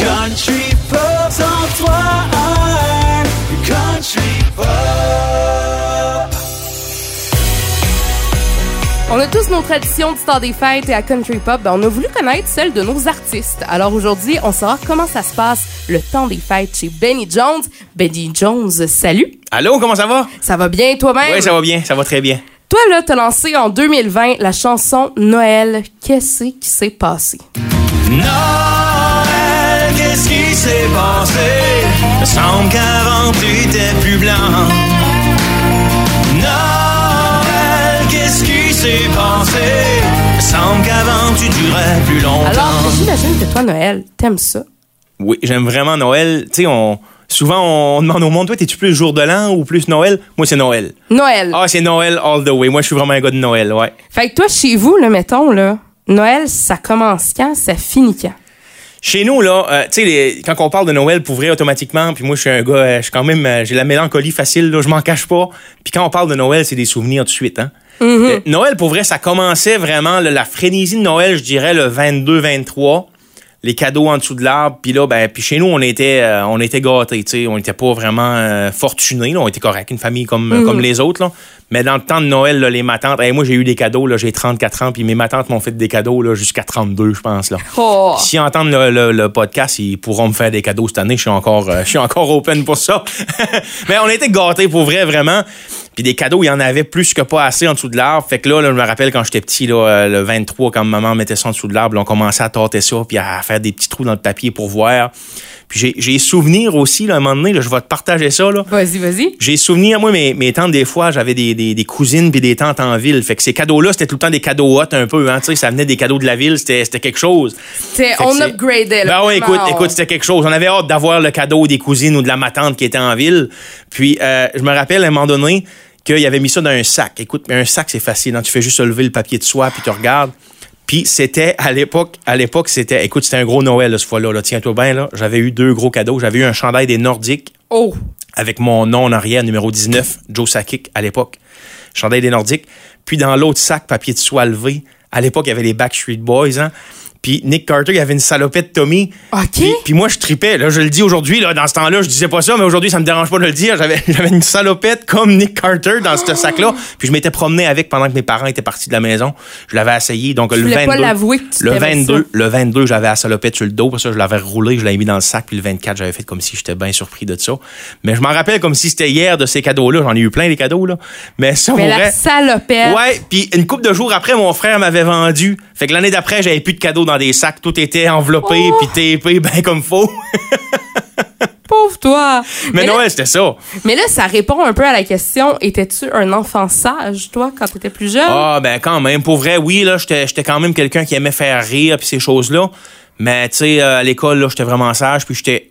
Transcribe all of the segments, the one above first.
Country Pop, sans toi, Country Pop. On a tous nos traditions du temps des fêtes et à Country Pop, ben, on a voulu connaître celles de nos artistes. Alors aujourd'hui, on saura comment ça se passe le temps des fêtes chez Benny Jones. Benny Jones, salut. Allô, comment ça va? Ça va bien toi-même? Oui, ça va bien, ça va très bien. Toi, là, t'as lancé en 2020 la chanson Noël. Qu'est-ce qui s'est passé? Qui s'est passé? Me semble qu'avant tu étais plus blanc. Noël, qu'est-ce qui s'est passé? Me semble qu'avant tu durais plus longtemps. Alors, j'imagine que toi, Noël, t'aimes ça? Oui, j'aime vraiment Noël. Tu sais, on, souvent, on demande au monde, toi, t'es-tu plus jour de l'an ou plus Noël? Moi, c'est Noël. Noël. Ah, c'est Noël all the way. Moi, je suis vraiment un gars de Noël, ouais. Fait que toi, chez vous, là, mettons, là, Noël, ça commence quand? Ça finit quand? Chez nous, là, euh, tu sais, quand on parle de Noël, pour vrai, automatiquement, puis moi, je suis un gars, euh, je suis quand même, euh, j'ai la mélancolie facile, là, je m'en cache pas. Puis quand on parle de Noël, c'est des souvenirs tout de suite, hein. Euh, Noël, pour vrai, ça commençait vraiment, là, la frénésie de Noël, je dirais, le 22-23. Les cadeaux en dessous de l'arbre, puis là, ben, puis chez nous, on était, euh, on était gâtés, tu sais, on était pas vraiment euh, fortunés, là, on était correct, une famille comme, comme les autres, là. Mais dans le temps de Noël, là, les matantes, hey, moi, j'ai eu des cadeaux, là, j'ai 34 ans, puis mes matantes m'ont fait des cadeaux, là, jusqu'à 32, je pense, là. Oh! S'ils entendent le, le- le podcast, ils pourront me faire des cadeaux cette année. Je suis encore, euh, je suis encore open pour ça. Mais on était gâtés pour vrai, vraiment. Puis des cadeaux, il y en avait plus que pas assez en dessous de l'arbre. Fait que là, là, je me rappelle quand j'étais petit, là, euh, le 23, quand maman mettait ça en dessous de l'arbre, on commençait à tâter ça, puis à faire des petits trous dans le papier pour voir. Puis j'ai, souvenir aussi, là, à un moment donné, là, je vais te partager ça. Vas-y, vas-y. J'ai souvenir, moi, mes, mes tantes, des fois, j'avais des, des, des cousines puis des tantes en ville. Fait que ces cadeaux-là, c'était tout le temps des cadeaux hot un peu, hein, tu sais, ça venait des cadeaux de la ville, c'était, quelque chose. Que on upgradait, là. Ben ouais, écoute, écoute, c'était quelque chose. On avait hâte d'avoir le cadeau des cousines ou de la matante qui était en ville. Puis, euh, je me rappelle à un moment donné qu'il avait mis ça dans un sac. Écoute, mais un sac, c'est facile. hein. Tu fais juste lever le papier de soie puis tu regardes. Puis c'était à l'époque, à l'époque, c'était, écoute, c'était un gros Noël, là, ce fois-là. Là. Tiens-toi bien, là. J'avais eu deux gros cadeaux. J'avais eu un chandail des Nordiques Oh! avec mon nom en arrière, numéro 19, Joe Sakic, à l'époque. Chandail des Nordiques. Puis dans l'autre sac, papier de soie levé, à l'époque, il y avait les Backstreet Boys, hein. Puis Nick Carter, il y avait une salopette Tommy. OK. Puis, moi, je tripais. Là, je le dis aujourd'hui. Là, dans ce temps-là, je disais pas ça, mais aujourd'hui, ça me dérange pas de le dire. J'avais, j'avais une salopette comme Nick Carter dans ce sac-là. Puis je m'étais promené avec pendant que mes parents étaient partis de la maison. Je l'avais essayé. Donc le voulais 22. pas l'avouer que tu le t'aimais 22, ça. le 22, j'avais la salopette sur le dos. Pour ça, je l'avais roulé, je l'avais mis dans le sac. Puis le 24, j'avais fait comme si j'étais bien surpris de ça. Mais je m'en rappelle comme si c'était hier de ces cadeaux-là. J'en ai eu plein des cadeaux là. Mais ça, Mais la salopette. Ouais, puis une couple de jours après, mon frère m'avait vendu. Fait que l'année d'après, j'avais plus de cadeaux dans des sacs. Tout était enveloppé Oh. puis tapé ben comme faut. Pauvre toi. Mais, Noël, c'était ça. mais là, ça répond un peu à la question étais-tu un enfant sage, toi, quand t'étais plus jeune? Ah, ben quand même. Pour vrai, oui, là, j'étais j'étais quand même quelqu'un qui aimait faire rire puis ces choses-là. Mais, tu sais, euh, à l'école, là, j'étais vraiment sage. Puis j'étais...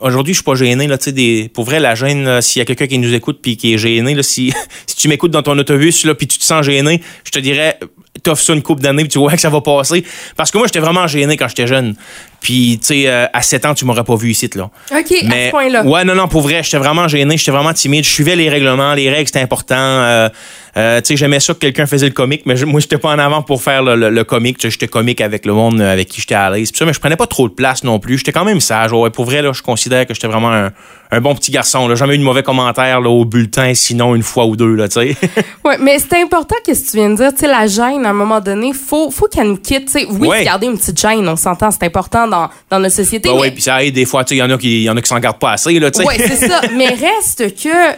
Aujourd'hui, je suis pas gêné, là, tu sais, des... Pour vrai, la gêne, s'il y a quelqu'un qui nous écoute puis qui est gêné, là, si, si tu m'écoutes dans ton autobus, là, puis tu te sens gêné, je te dirais, t'offres ça une coupe d'années puis tu vois que ça va passer. Parce que moi, j'étais vraiment gêné quand j'étais jeune. Puis, tu sais, euh, à 7 ans, tu m'aurais pas vu ici, là. OK, à ce point-là. Ouais, non, non, pour vrai, j'étais vraiment gêné, j'étais vraiment timide. Je suivais les règlements, les règles, c'était important. Euh, euh, tu sais, j'aimais ça que quelqu'un faisait le comique, mais je- moi, j'étais pas en avant pour faire le, le, le comique. J'étais comique avec le monde avec qui j'étais à l'aise. Ça, mais je prenais pas trop de place non plus. J'étais quand même sage. Ouais, pour vrai, là, je considère que j'étais vraiment un, un bon petit garçon. Là. Jamais eu de mauvais commentaires là, au bulletin, sinon une fois ou deux, là. Ouais, mais c'est important qu'est-ce que tu viens de dire? Tu sais, la gêne, à un moment donné, faut, faut qu'elle nous quitte. Tu sais, oui, Ouais. garder une petite gêne, on s'entend, c'est important dans, dans notre société. Bah mais- ouais, puis ça aide des fois, il y en a qui, y en a qui s'en gardent pas assez. Ouais, c'est ça. Mais reste que,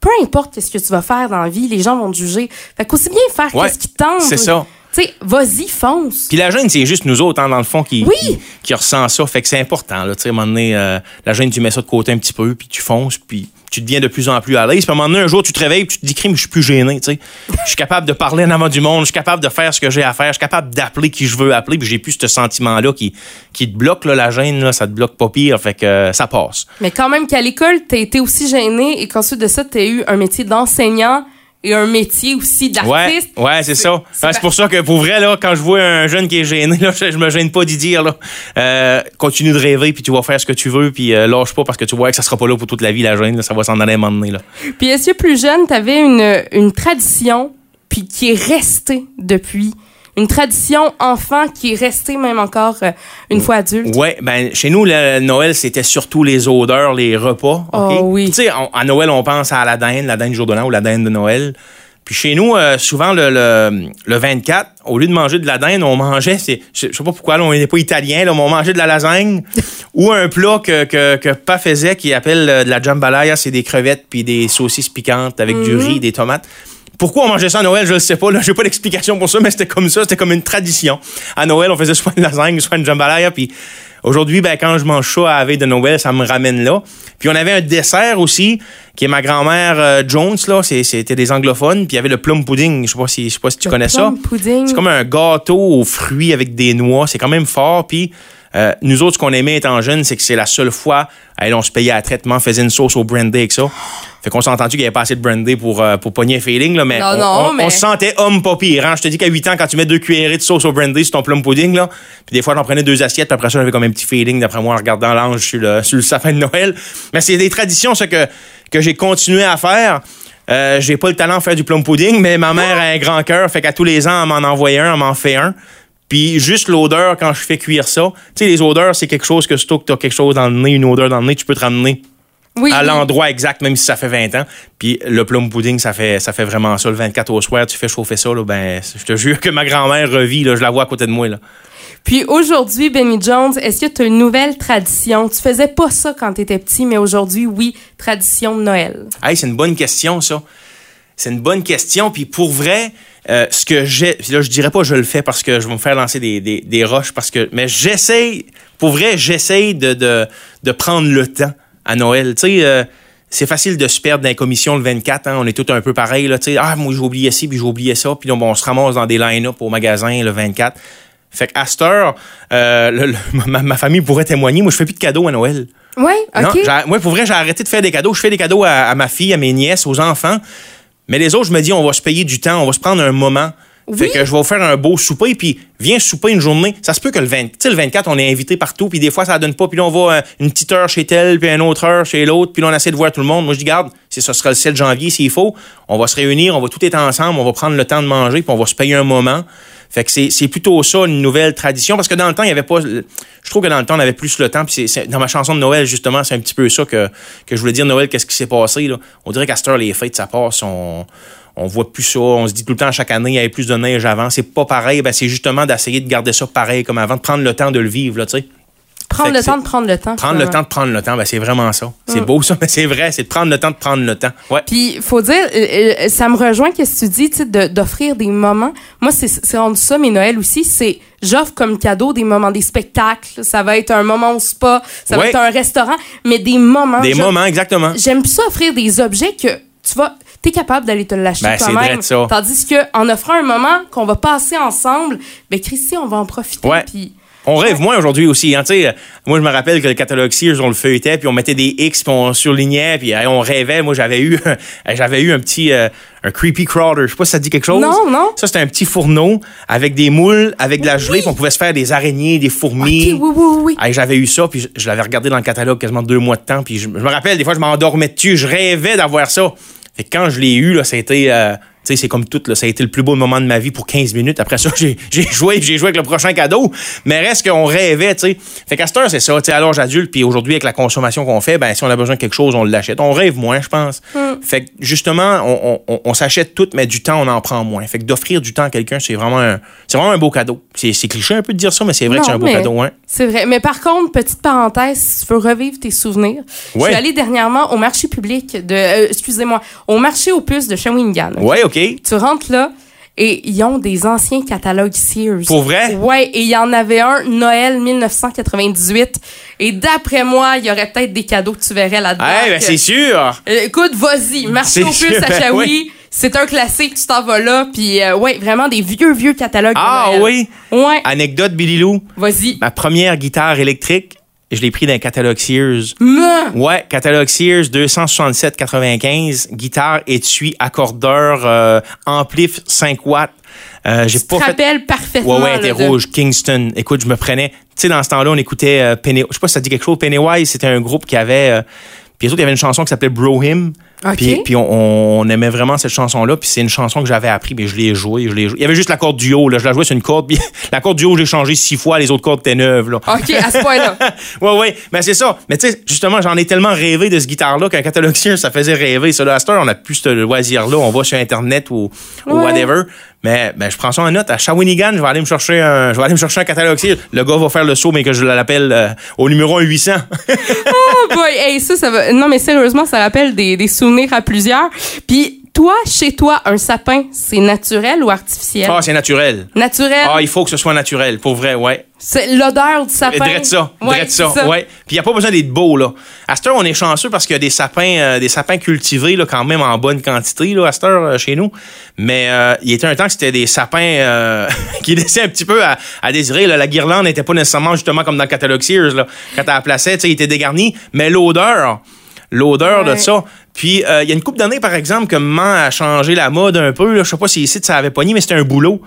peu importe ce que tu vas faire dans la vie, les gens vont te juger. Fait qu'aussi bien faire Ouais, qu'est-ce qui te tente. c'est ça. Tu sais, vas-y, fonce. Puis la gêne, c'est juste nous autres, hein, dans le fond, qui, Oui. qui, qui ressent ça. Fait que c'est important. Là, Tu sais, à un moment donné, euh, la gêne, tu mets ça de côté un petit peu, puis tu fonces, puis tu deviens de plus en plus à l'aise. Puis à un moment donné, un jour, tu te réveilles, puis tu te dis, crime, je suis plus gêné. tu sais. Je suis capable de parler en avant du monde, je suis capable de faire ce que j'ai à faire, je suis capable d'appeler qui je veux appeler, puis j'ai plus ce sentiment-là qui, qui te bloque, là, la gêne, là, ça te bloque pas pire. Fait que euh, ça passe. Mais quand même qu'à l'école, t'as été aussi gêné et qu'ensuite de ça, t'as eu un métier d'enseignant et un métier aussi Ouais, d'artiste. ouais, c'est ça. c'est Ouais, pour ça que pour vrai là, quand je vois un jeune qui est gêné, là, je, je me gêne pas d'y dire là. Euh, continue de rêver puis tu vas faire ce que tu veux puis euh, lâche pas parce que tu vois que ça sera pas là pour toute la vie la gêne, là, ça va s'en aller à un moment donné là. Puis est-ce que plus jeune, t'avais une, une tradition puis qui est restée depuis? Une tradition enfant qui est restée même encore euh, une fois adulte. Ouais, ben chez nous le Noël c'était surtout les odeurs, les repas. Oh, ok? oui. Tu sais, à Noël on pense à la dinde, la dinde du jour de l'an ou la dinde de Noël. Puis chez nous, euh, souvent le, le, le 24, au lieu de manger de la dinde, on mangeait, je je sais pas pourquoi, là, on n'est pas italien, là, mais on mangeait de la lasagne ou un plat que, que, que Pa faisait qui appelle euh, de la jambalaya, c'est des crevettes puis des saucisses piquantes avec du riz, des tomates. Pourquoi on mangeait ça à Noël, je ne sais pas. Là, j'ai pas d'explication pour ça, mais c'était comme ça, c'était comme une tradition. À Noël, on faisait soit une lasagne, soit une jambalaya, puis aujourd'hui, ben quand je mange ça à la veille de Noël, ça me ramène là. Puis on avait un dessert aussi, qui est ma grand-mère euh, Jones là, c'était des anglophones, puis il y avait le plum pudding. Je sais pas si, je sais pas si tu connais ça. plum pudding. C'est comme un gâteau aux fruits avec des noix. C'est quand même fort. Puis euh, nous autres, ce qu'on aimait étant jeunes, c'est que c'est la seule fois, hey, on se payait à traitement, faisait une sauce au brandy avec ça. Fait qu'on s'est entendu qu'il n'y avait pas assez de brandy pour, euh, pour pogner un feeling, là, mais, Non, on, non, on- mais- on se sentait homme pas pire. Hein? Je te dis qu'à 8 ans, quand tu mets deux cuillerées de sauce au brandy sur ton plum pudding, là, puis des fois, j'en prenais deux assiettes, puis après ça, j'avais comme un petit feeling, d'après moi, en regardant l'ange sur le, sur le sapin de Noël. Mais c'est des traditions, ça, que, que j'ai continué à faire. Euh, j'ai pas le talent de faire du plum pudding, mais ma mère a un grand cœur, fait qu'à tous les ans, elle m'en envoyait un, elle m'en fait un. Puis juste l'odeur quand je fais cuire ça. Tu sais, les odeurs, c'est quelque chose que surtout que t'as quelque chose dans le nez, une odeur dans le nez, tu peux te ramener Oui, à oui. l'endroit exact, même si ça fait 20 ans. Puis le plum pudding, ça fait, ça fait vraiment ça. Le 24 au soir, tu fais chauffer ça, là, ben, je te jure que ma grand-mère revit, là, je la vois à côté de moi. Là. Puis aujourd'hui, Benny Jones, est-ce que tu as une nouvelle tradition? Tu faisais pas ça quand tu étais petit, mais aujourd'hui, oui, tradition de Noël. Hey, c'est une bonne question, ça. C'est une bonne question. Puis pour vrai, euh, ce que j'ai. puis Là, je dirais pas je le fais parce que je vais me faire lancer des, des, des roches. parce que Mais j'essaye. Pour vrai, j'essaye de, de, de prendre le temps à Noël. Tu sais, euh, c'est facile de se perdre dans les commissions le 24. Hein, on est tous un peu pareil. Là, tu sais, ah, moi, j'ai oublié ci, puis j'ai oublié ça. Puis là, bon, on se ramasse dans des line-up au magasin le 24. Fait qu'à cette heure, euh, le- le- ma, ma famille pourrait témoigner. Moi, je fais plus de cadeaux à Noël. Oui, Non, OK. j'ai- moi, pour vrai, j'ai arrêté de faire des cadeaux. Je fais des cadeaux à, à ma fille, à mes nièces, aux enfants. Mais les autres, je me dis, on va se payer du temps, on va se prendre un moment. Fait que je vais vous faire un beau souper, puis viens souper une journée. Ça se peut que le 20, tu sais, le 24, on est invité partout, puis des fois, ça donne pas, puis là, on va euh, une petite heure chez tel, puis une autre heure chez l'autre, puis là, on essaie de voir tout le monde. Moi, je dis, garde, si ce sera le 7 janvier, s'il faut, on va se réunir, on va tout être ensemble, on va prendre le temps de manger, puis on va se payer un moment. Fait que c'est plutôt ça, une nouvelle tradition, parce que dans le temps, il y avait pas... Je trouve que dans le temps, on avait plus le temps, puis c'est- dans ma chanson de Noël, justement, c'est un petit peu ça que, que je voulais dire, Noël, qu'est-ce qui s'est passé, là? On dirait qu'à cette heure, les fêtes, ça passe, on, on voit plus ça, on se dit tout le temps, chaque année, il y avait plus de neige avant, c'est pas pareil, ben c'est justement d'essayer de garder ça pareil comme avant, de prendre le temps de le vivre, tu sais. Prendre le temps de prendre le temps. Prendre le temps de prendre le temps, ben c'est vraiment ça. C'est Mm. beau ça, mais c'est vrai, c'est de prendre le temps de prendre le temps. Ouais. Puis, faut dire, euh, euh, ça me rejoint qu'est-ce que tu dis, tu sais, de- d'offrir des moments. Moi, c'est rendu ça, mes Noëls aussi. C'est, j'offre comme cadeau des moments, des spectacles. Ça va être un moment au spa, ça va être un restaurant, mais des moments. Des moments, exactement. J'aime ça offrir des objets que tu vas, t'es capable d'aller te l'acheter Ben, c'est toi-même. vrai de ça. Tandis que, en offrant un moment qu'on va passer ensemble, ben, Christy, on va en profiter. Ouais. On rêve moins aujourd'hui aussi. Hein, euh, moi, je me rappelle que le catalogue Sears, on le feuilletait, puis on mettait des X, puis on surlignait, puis on rêvait. Moi, j'avais eu, j'avais eu un petit, euh, un creepy crawler. Je sais pas si ça dit quelque chose. Non, non. Ça, c'était un petit fourneau avec des moules, avec de la gelée, puis on pouvait se faire des araignées, des fourmis. OK, oui, oui, oui. Hey, j'avais eu ça, puis je, je l'avais regardé dans le catalogue quasiment deux mois de temps, puis je, je me rappelle, des fois, je m'endormais dessus, je rêvais d'avoir ça. Fait que quand je l'ai eu, là, ça a été, euh, sais, c'est comme tout, là, ça a été le plus beau moment de ma vie pour 15 minutes. Après ça, j'ai joué, j'ai joué avec le prochain cadeau, mais reste qu'on rêvait, tu sais. Fait qu'à cette heure, c'est ça, tu sais, à l'âge adulte, puis aujourd'hui, avec la consommation qu'on fait, ben, si on a besoin de quelque chose, on l'achète. On rêve moins, je pense. Fait que, justement, on, on, on s'achète tout, mais du temps, on en prend moins. Fait que d'offrir du temps à quelqu'un, c'est vraiment un, c'est vraiment un beau cadeau. C'est cliché un peu de dire ça, mais c'est vrai que c'est un beau cadeau, hein. C'est vrai. Mais par contre, petite parenthèse, si tu veux revivre tes souvenirs, je Ouais. suis allée dernièrement au marché public de, euh, excusez-moi, au marché aux puces de Shawinigan. Ouais, OK? Tu rentres là et ils ont des anciens catalogues Sears. Pour vrai? Ouais, et il y en avait un Noël 1998. Et d'après moi, il y aurait peut-être des cadeaux que tu verrais là-dedans. Eh ben, c'est sûr. Euh, écoute, vas-y, aux puces sûr, à ben oui. C'est un classique, tu t'en vas là. Puis, euh, ouais, vraiment des vieux, vieux catalogues. Ah oui? Ouais, Anecdote, Billy Lou. vas-y. Ma première guitare électrique, je l'ai pris d'un catalogue Sears. Meuh. Ouais, catalogue Sears 267,95. Guitare, étui, accordeur, euh, amplif 5 watts. Euh, j'ai Tu te pas fait. rappelles parfaitement. Ouais, ouais, était de- rouge. Kingston. Écoute, je me prenais. Tu sais, dans ce temps-là, on écoutait euh, Penny. Je sais pas si ça dit quelque chose. Pennywise, c'était un groupe qui avait. euh, puis les autres, il y avait une chanson qui s'appelait Bro Him. OK. Puis, puis on, on aimait vraiment cette chanson-là. Puis c'est une chanson que j'avais appris, mais je l'ai jouée, je l'ai jouée. Il y avait juste la corde du haut, là. Je la jouais sur une corde. Puis la corde du haut, j'ai changé six fois. Les autres cordes étaient neuves, là. OK, à ce point-là. ouais, ouais. Mais c'est ça. Mais tu sais, justement, j'en ai tellement rêvé de ce guitare-là qu'un catalogue ça faisait rêver. Ça, là, à heure, on a plus ce loisir-là. On va sur Internet ou, ou whatever. Mais ben, je prends ça en note. À Shawinigan, je vais aller me chercher un, je vais aller me chercher un catalogue. Le gars va faire le saut, mais que je l'appelle euh, au numéro 800. Oh boy, hey, ça, ça va. Non, mais sérieusement, ça rappelle des, des souvenirs à plusieurs. Puis, toi, chez toi, un sapin, c'est naturel ou artificiel? ah, c'est naturel. Naturel? Ah, il faut que ce soit naturel, pour vrai, ouais. C'est l'odeur du sapin? Drette ça, Ouais, drette ça, ça. ouais. Puis il y a pas besoin d'être beau là. À cette heure, on est chanceux parce qu'il y a des sapins, euh, des sapins cultivés là, quand même en bonne quantité là à cette heure euh, chez nous. Mais euh, il était un temps que c'était des sapins euh, qui laissaient un petit peu à, à désirer. Là. La guirlande n'était pas nécessairement justement comme dans le catalogue Sears là. Quand tu la plaçais, tu sais, il était dégarni, mais l'odeur, l'odeur Ouais. de ça. Puis euh, il y a une couple d'années par exemple que maman a changé la mode un peu. Je sais pas si ici ça avait pogné, mais c'était un boulot.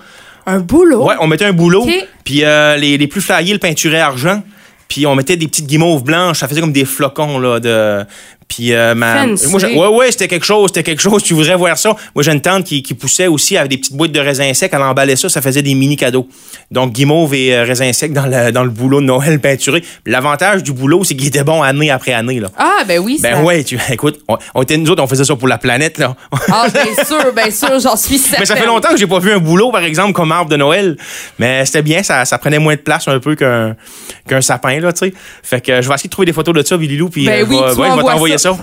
Un boulot? Ouais, on mettait un boulot, puis euh, les, les plus flyés le peinturaient argent, puis on mettait des petites guimauves blanches, ça faisait comme des flocons là de puis euh, ma moi j'ai- ouais ouais, c'était quelque chose, c'était quelque chose, tu voudrais voir ça. Moi j'ai une tante qui, qui poussait aussi avec des petites boîtes de raisins secs, elle emballait ça, ça faisait des mini cadeaux. Donc guimauve et euh, raisins secs dans le dans le boulot de Noël peinturé. L'avantage du boulot, c'est qu'il était bon année après année là. Ah, ben oui. Ben ça- ouais, tu écoute, on, on était nous autres, on faisait ça pour la planète là. Ah, bien sûr, bien sûr, j'en suis certaine. Mais ça fait longtemps que j'ai pas vu un boulot, par exemple, comme arbre de Noël. Mais c'était bien, ça, ça prenait moins de place un peu qu'un qu'un sapin, là, tu sais. Fait que je vais essayer de trouver des photos de ça, Billy Lou, puis Ben euh, oui, va- tu ouais, je vais t'envoyer ça.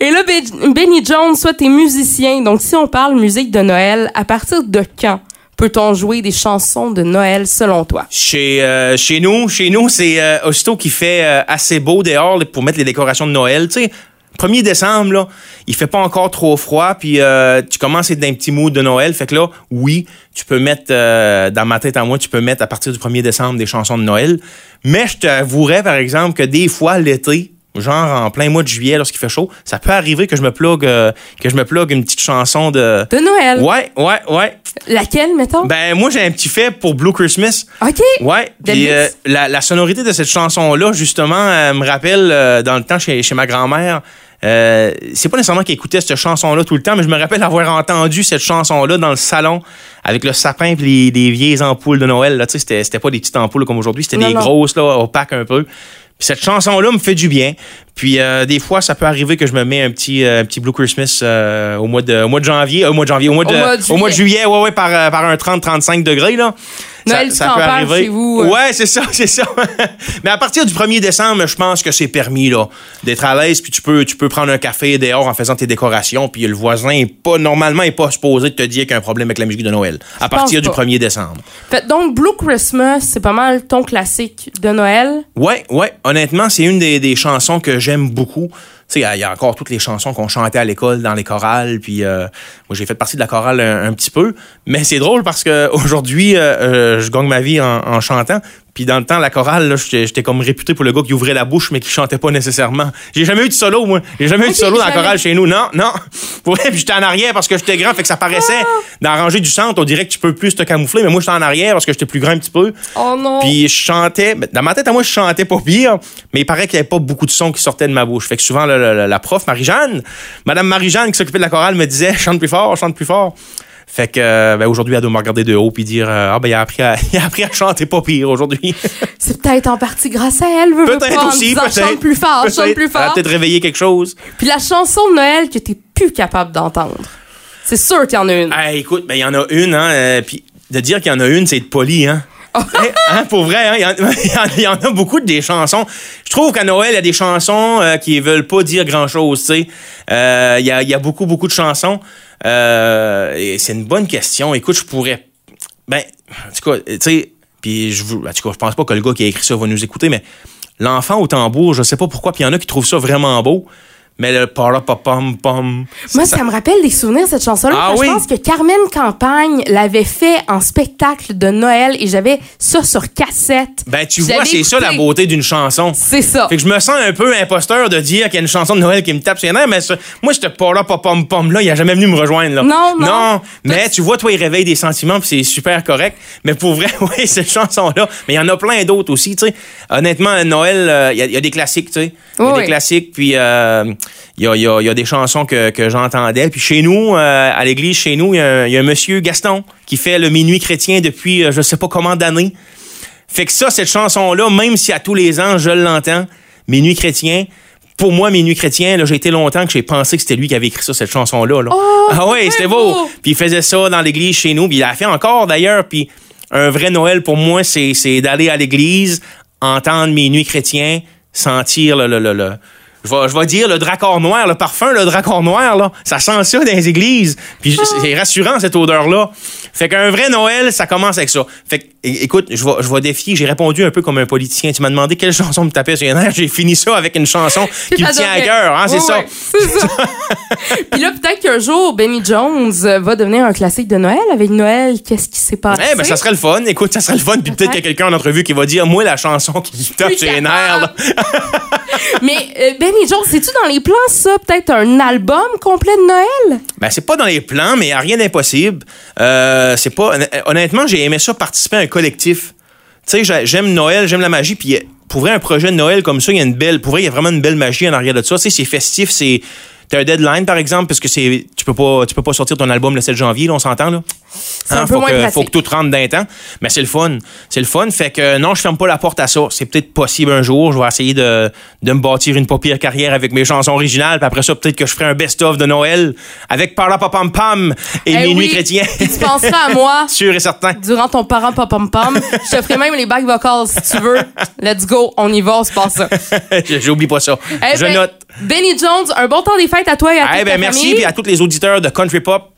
Et là, Ben- Benny Jones, soit t'es musicien. Donc, si on parle musique de Noël, à partir de quand peut-on jouer des chansons de Noël selon toi? Chez, euh, chez nous, chez nous, c'est euh, aussitôt qui fait euh, assez beau dehors pour mettre les décorations de Noël, tu sais. 1er décembre, là, il fait pas encore trop froid, puis euh, tu commences à être dans un petit mood de Noël. Fait que là, oui, tu peux mettre, euh, dans ma tête à moi, tu peux mettre à partir du 1er décembre des chansons de Noël. Mais je t'avouerais, par exemple, que des fois, l'été, genre en plein mois de juillet, lorsqu'il fait chaud, ça peut arriver que je me plug, euh, que je me plug une petite chanson de... De Noël. Ouais, ouais, ouais. Laquelle, mettons? Ben, moi, j'ai un petit fait pour Blue Christmas. OK. Ouais, puis euh, la, la sonorité de cette chanson-là, justement, euh, me rappelle euh, dans le temps chez, chez ma grand-mère. C'est pas nécessairement qu'elle écoutait cette chanson-là tout le temps, mais je me rappelle avoir entendu cette chanson-là dans le salon avec le sapin et les, les vieilles ampoules de Noël. Là, tu sais, c'était, c'était pas des petites ampoules comme aujourd'hui, c'était des non. grosses, là, opaques un peu. Cette chanson-là me fait du bien. Puis euh, des fois, ça peut arriver que je me mets un petit, euh, un petit Blue Christmas euh, au, mois de, au mois de janvier, euh, au mois de janvier, au mois de, Au mois de au mois de juillet, ouais, ouais, par, par un 30-35 degrés, là. Noël du campagne chez vous, euh. Ouais, c'est ça, c'est ça. Mais à partir du 1er décembre, je pense que c'est permis là d'être à l'aise puis tu peux tu peux prendre un café dehors en faisant tes décorations puis le voisin est pas normalement est pas supposé de te dire qu'il y a un problème avec la musique de Noël à partir du pas. 1er décembre. Fait, donc, Blue Christmas, c'est pas mal ton classique de Noël. Ouais, ouais, honnêtement, c'est une des, des chansons que j'aime beaucoup. Tu sais, il y a encore toutes les chansons qu'on chantait à l'école dans les chorales, puis euh, moi j'ai fait partie de la chorale un, petit peu, mais c'est drôle parce que aujourd'hui euh, euh, je gagne ma vie en chantant, puis dans le temps la chorale là, j'étais j'étais comme réputé pour le gars qui ouvrait la bouche mais qui chantait pas nécessairement. J'ai jamais eu de solo moi, j'ai jamais eu de solo dans la chorale chez nous, non, non. Vrai, puis j'étais en arrière parce que j'étais grand, fait que ça paraissait dans la rangée du centre, on dirait que tu peux plus te camoufler, mais moi j'étais en arrière parce que j'étais plus grand un petit peu. Oh non. Puis je chantais, dans ma tête à moi, je chantais pas pire, mais il paraît qu'il y avait pas beaucoup de sons qui sortaient de ma bouche. Fait que souvent, la, la- la prof, Marie-Jeanne, Madame Marie-Jeanne qui s'occupait de la chorale me disait, chante plus fort, chante plus fort. Fait que, euh, ben, aujourd'hui, elle doit me regarder de haut puis dire, euh, ah, ben, il a appris à, il a appris à chanter pas pire aujourd'hui. C'est peut-être en partie grâce à elle, en peut-être aussi, peut-être. chante plus fort, chante plus Elle a fort. peut-être réveillé quelque chose. Puis la chanson de Noël que t'es plus capable d'entendre. C'est sûr qu'il y en a une. Ah, écoute, ben, il y en a une, hein, euh, puis de dire qu'il y en a une, c'est être poli, hein. Eh, hein, pour vrai, hein, il y en- a beaucoup de des chansons. Je trouve qu'à Noël, il y a des chansons euh, qui veulent pas dire grand-chose, tu sais. Euh, Il y, a, beaucoup, beaucoup de chansons. Euh, c'est une bonne question. Écoute, je pourrais... Ben, en tout cas, tu sais, puis je, en je pense pas que le gars qui a écrit ça va nous écouter, mais L'enfant au tambour, je sais pas pourquoi, puis il y en a qui trouvent ça vraiment beau, mais le pam pam. Moi, ça, me rappelle des souvenirs, cette chanson-là. Ah oui? Je pense que Carmen Campagne l'avait fait en spectacle de Noël et j'avais ça sur cassette. Ben, tu vois, c'est ça la beauté d'une chanson. C'est ça. Fait que je me sens un peu imposteur de dire qu'il y a une chanson de Noël qui me tape sur les nerfs, mais ça- moi, ce para pa pam pam là, il a jamais venu me rejoindre, là. Non, non. Non, mais tu vois, toi, il réveille des sentiments, puis c'est super correct. Mais pour vrai, oui, cette chanson-là. Mais il y en a plein d'autres aussi, tu sais. Honnêtement, Noël, euh, il y, a- il y a des classiques, tu sais. Il y a Oui, des classiques, puis euh, y, a, il y a- il y a des chansons que, que j'entendais. Puis chez nous, euh, à l'église, chez nous, il y, a un- il y a un monsieur Gaston qui fait le minuit chrétien depuis euh, je sais pas combien d'années. Fait que ça, cette chanson-là, même si à tous les ans, je l'entends, Minuit chrétien, pour moi, Minuit chrétien, là, j'ai été longtemps que j'ai pensé que c'était lui qui avait écrit ça, cette chanson-là. là. Oh, ah ouais, c'était beau. beau. Puis il faisait ça dans l'église chez nous, puis il l'a fait encore d'ailleurs. Puis un vrai Noël pour moi, c'est c'est d'aller à l'église, entendre Minuit chrétien, sentir le... le, le, le- je vais, je vais dire le dracor noir, le parfum, le dracor noir, là, ça sent ça dans les églises. Puis c'est rassurant, cette odeur-là. Fait qu'un vrai Noël, ça commence avec ça. Fait que, écoute, je vais, je vais défier, j'ai répondu un peu comme un politicien. Tu m'as demandé quelle chanson me tapait sur les nerfs. J'ai fini ça avec une chanson qui me tient à cœur, hein, c'est Ouais, ça. c'est ça. Puis là, peut-être qu'un jour, Benny Jones euh, va devenir un classique de Noël. Avec Noël, qu'est-ce qui s'est passé? Eh ben, ça serait le fun. Écoute, ça serait le fun. Puis peut-être qu'il y a quelqu'un en entrevue qui va dire, moi, la chanson qui me tape sur les nerfs, là. Mais euh, Jones, c'est-tu dans les plans, ça? Peut-être un album complet de Noël? Ben, c'est pas dans les plans, mais rien d'impossible. Euh, c'est pas. Honnêtement, j'ai aimé ça participer à un collectif. Tu sais, j'ai- j'aime Noël, j'aime la magie, puis pour vrai, un projet de Noël comme ça, il y a une belle. Pour vrai, il y a vraiment une belle magie en arrière de ça. Tu sais, c'est festif, c'est. T'as un deadline, par exemple, parce que c'est. Tu peux pas, tu peux pas sortir ton album le 7 janvier, on s'entend, là. C'est un peu faut moins que, pratique. faut que tout rentre d'un temps. Mais c'est le fun. C'est le fun. Fait que non, je ferme pas la porte à ça. C'est peut-être possible un jour. Je vais essayer de, de me bâtir une pas pire carrière avec mes chansons originales. Puis après ça, peut-être que je ferai un best-of de Noël avec Parla Pam Pam et Eh Minuit oui. chrétien. Puis tu penseras à moi Sûr et certain. durant ton parent pom pom pom. Je te ferai même les back vocals si tu veux. Let's go, on y va, on se passe ça. J'oublie pas ça. Eh je ben, note. Benny Jones, un bon temps des fêtes à toi et à toute Eh ben, ta merci. famille. Puis à tous les auditeurs de Country Pop.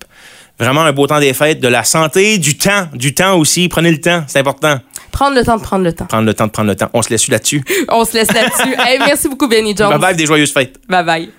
Vraiment un beau temps des fêtes, de la santé, du temps, du temps aussi. Prenez le temps, c'est important. Prendre le temps de prendre le temps. Prendre le temps de prendre le temps. On se laisse là-dessus. On se laisse là-dessus. Eh, merci beaucoup, Benny Jones. Bye bye, des joyeuses fêtes. Bye bye.